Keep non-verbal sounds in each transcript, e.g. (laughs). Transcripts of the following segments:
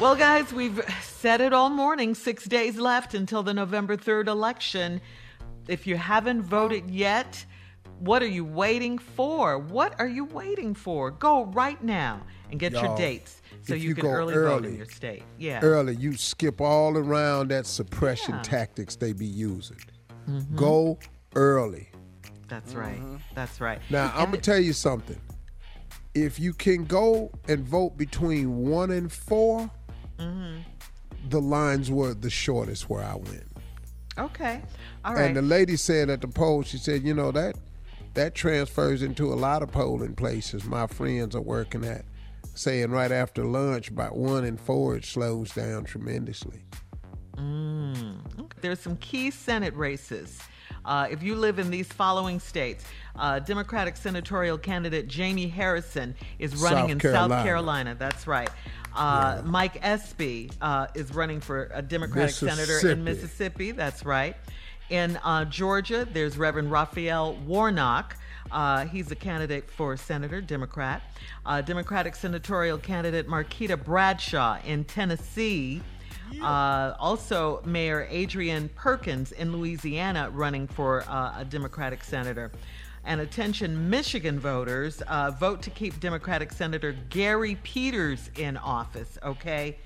Well, guys, we've said it all morning. Six days left until the November 3rd election. If you haven't voted yet, what are you waiting for? What are you waiting for? Go right now and get your Y'all, dates so you, you can go early, vote in your state. Yeah. Early, you skip all around that suppression Yeah. tactics they be using. Mhm. Go early. That's right. That's right. Now, And I'm gonna tell you something. If you can go and vote between one and 4 Mhm. the lines were the shortest where I went. Okay. All right. And the lady said at the poll, she said, you know that that transfers into a lot of polling places my friends are working at, saying right after lunch about one and four it slows down tremendously. Mm. Okay. There's some key Senate races. Uh, if you live in these following states, uh, Democratic senatorial candidate Jamie Harrison is running South in Carolina. South Carolina. That's right. Uh, Mike Espy uh, is running for a Democratic senator in Mississippi. That's right. In uh, Georgia, there's Reverend Raphael Warnock. Uh, he's a candidate for senator, Democrat. Uh, Democratic senatorial candidate Marquita Bradshaw in Tennessee. Uh, also, Mayor Adrian Perkins in Louisiana running for uh, a Democratic senator. And attention, Michigan voters, uh, vote to keep Democratic Senator Gary Peters in office, okay?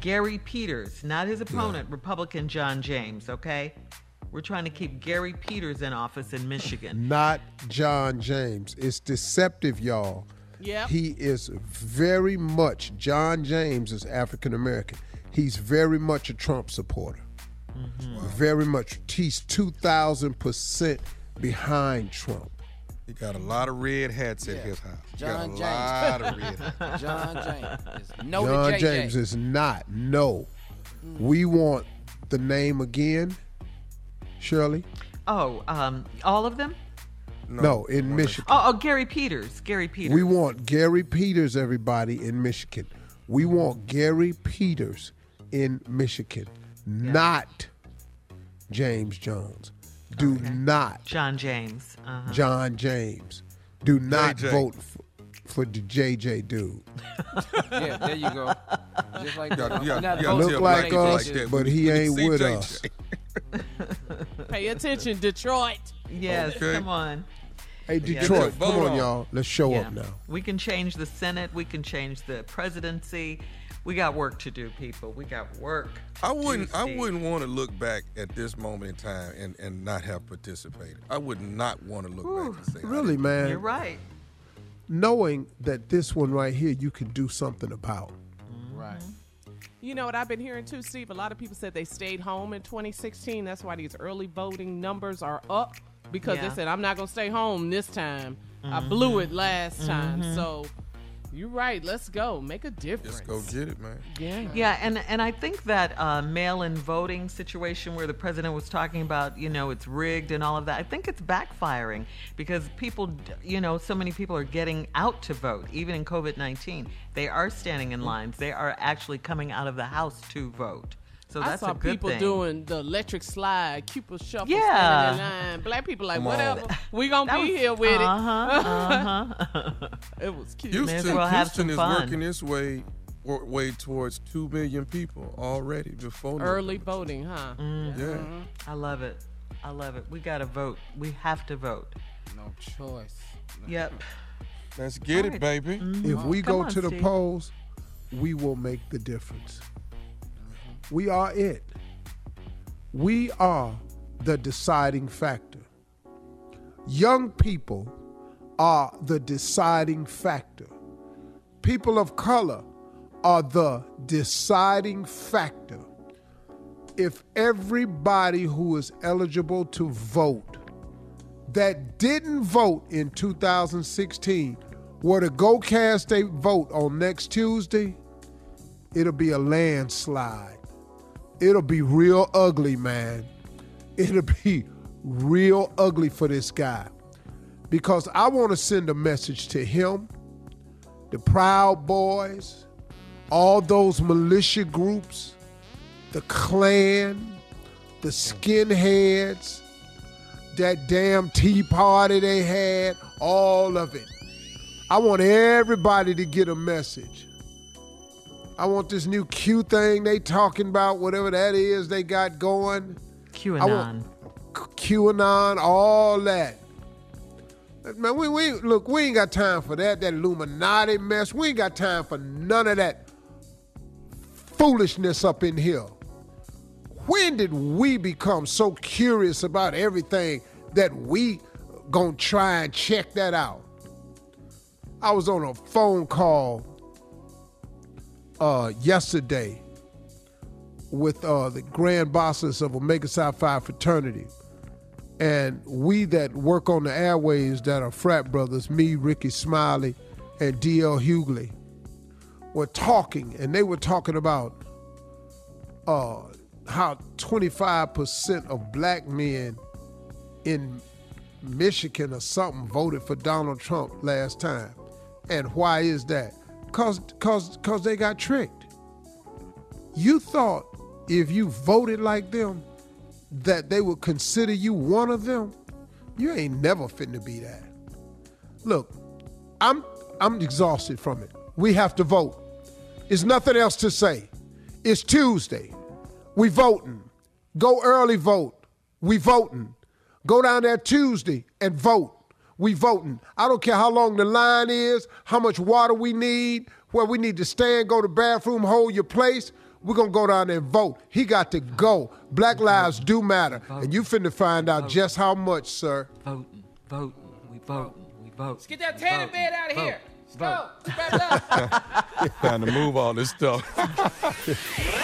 Gary Peters, not his opponent, Republican John James, okay? We're trying to keep Gary Peters in office in Michigan. Not John James. It's deceptive, y'all. Yeah. He is very much, John James is African American. He's very much a Trump supporter. Very much. He's 2,000% behind Trump. He got a lot of red hats at his house. He John got a James. lot of red hats. (laughs) John James. is noted John JJ. James is not. No. We want the name again, Shirley. Oh, um, all of them? No, in Michigan. Oh, oh, Gary Peters. Gary Peters. We want Gary Peters, everybody, in Michigan. We want Gary Peters in Michigan, not James Jones. Do not John James. Uh-huh. John James. Do not JJ. vote for, for the JJ dude. (laughs) Yeah, there you go. Just like Yeah, that. yeah, Not yeah, Look like JJ. us, that. but he ain't see with JJ. us. (laughs) (laughs) Pay attention, Detroit. Yes, Okay. come on. Hey, Detroit, Vote come on, on. y'all. Let's show Yeah. up now. We can change the Senate. We can change the presidency. We got work to do, people. We got work. I wouldn't. I wouldn't want to look back at this moment in time and, and not have participated. I would not want to look back and say, I Really, didn't- man. You're right. Knowing that this one right here, you can do something about. Right. You know what I've been hearing too, Steve? A lot of people said they stayed home in 2016. That's why these early voting numbers are up because Yeah. they said, I'm not going to stay home this time. I blew it last time. Mhm. So you're right. Let's go. Make a difference. Let's go get it, man. Yeah. Yeah, and and I think that uh, mail-in voting situation where the president was talking about, you know, it's rigged and all of that. I think it's backfiring because people, you know, so many people are getting out to vote, even in COVID nineteen. They are standing in lines. They are actually coming out of the house to vote. So I saw a good people thing. doing the electric slide, Cupid shuffle, Yeah. standing in line. Black people like Come on. whatever. We gonna That be was- here with uh-huh, it. (laughs) it was cute. May Houston, well have Houston is fun. working its way way towards two million people already before Early voting, huh? Mm. Yeah. I love it. I love it. We got to vote. We have to vote. No choice. Yep. Let's get All it, right. baby. If we Come go on, to the Steve. polls, we will make the difference. We are it. We are the deciding factor. Young people are the deciding factor. People of color are the deciding factor. If everybody who is eligible to vote that didn't vote in 2016 were to go cast a vote on next Tuesday, it'll be a landslide. It'll be real ugly, man. It'll be real ugly for this guy. Because I want to send a message to him, the Proud Boys, all those militia groups, the Klan, the skinheads, that damn tea party they had, all of it. I want everybody to get a message. I want this new Q thing they talking about, whatever that is they got going. QAnon. QAnon, all that. Man, we, we look, we ain't got time for that, that Illuminati mess. We ain't got time for none of that foolishness up in here. When did we become so curious about everything that we gonna try and check that out? I was on a phone call uh, yesterday with uh, the grand bosses of Omega Psi Phi fraternity. And we that work on the airways that are frat brothers, me, Rickey Smiley, and D.L. Hughley, were talking, and they were talking about uh, how 25% of black men in Michigan or something voted for Donald Trump last time. And why is that? Cause, cause, cause they got tricked. You thought if you voted like them, that they would consider you one of them. You ain't never finna be that. Look, I'm I'm exhausted from it. We have to vote. There's nothing else to say. It's Tuesday. We voting. Go early vote. We voting. Go down there Tuesday and vote. We voting. I don't care how long the line is, how much water we need, where we need to stand, go to bathroom, hold your place. We're gonna go down there and vote. He got to go. Black lives do matter. And you finna find out just how much, sir. Voting, voting, we voting, we vote. Let's get that tanning bed out of here. Let's vote. go. Let's wrap it. (laughs) Time to move all this stuff. (laughs)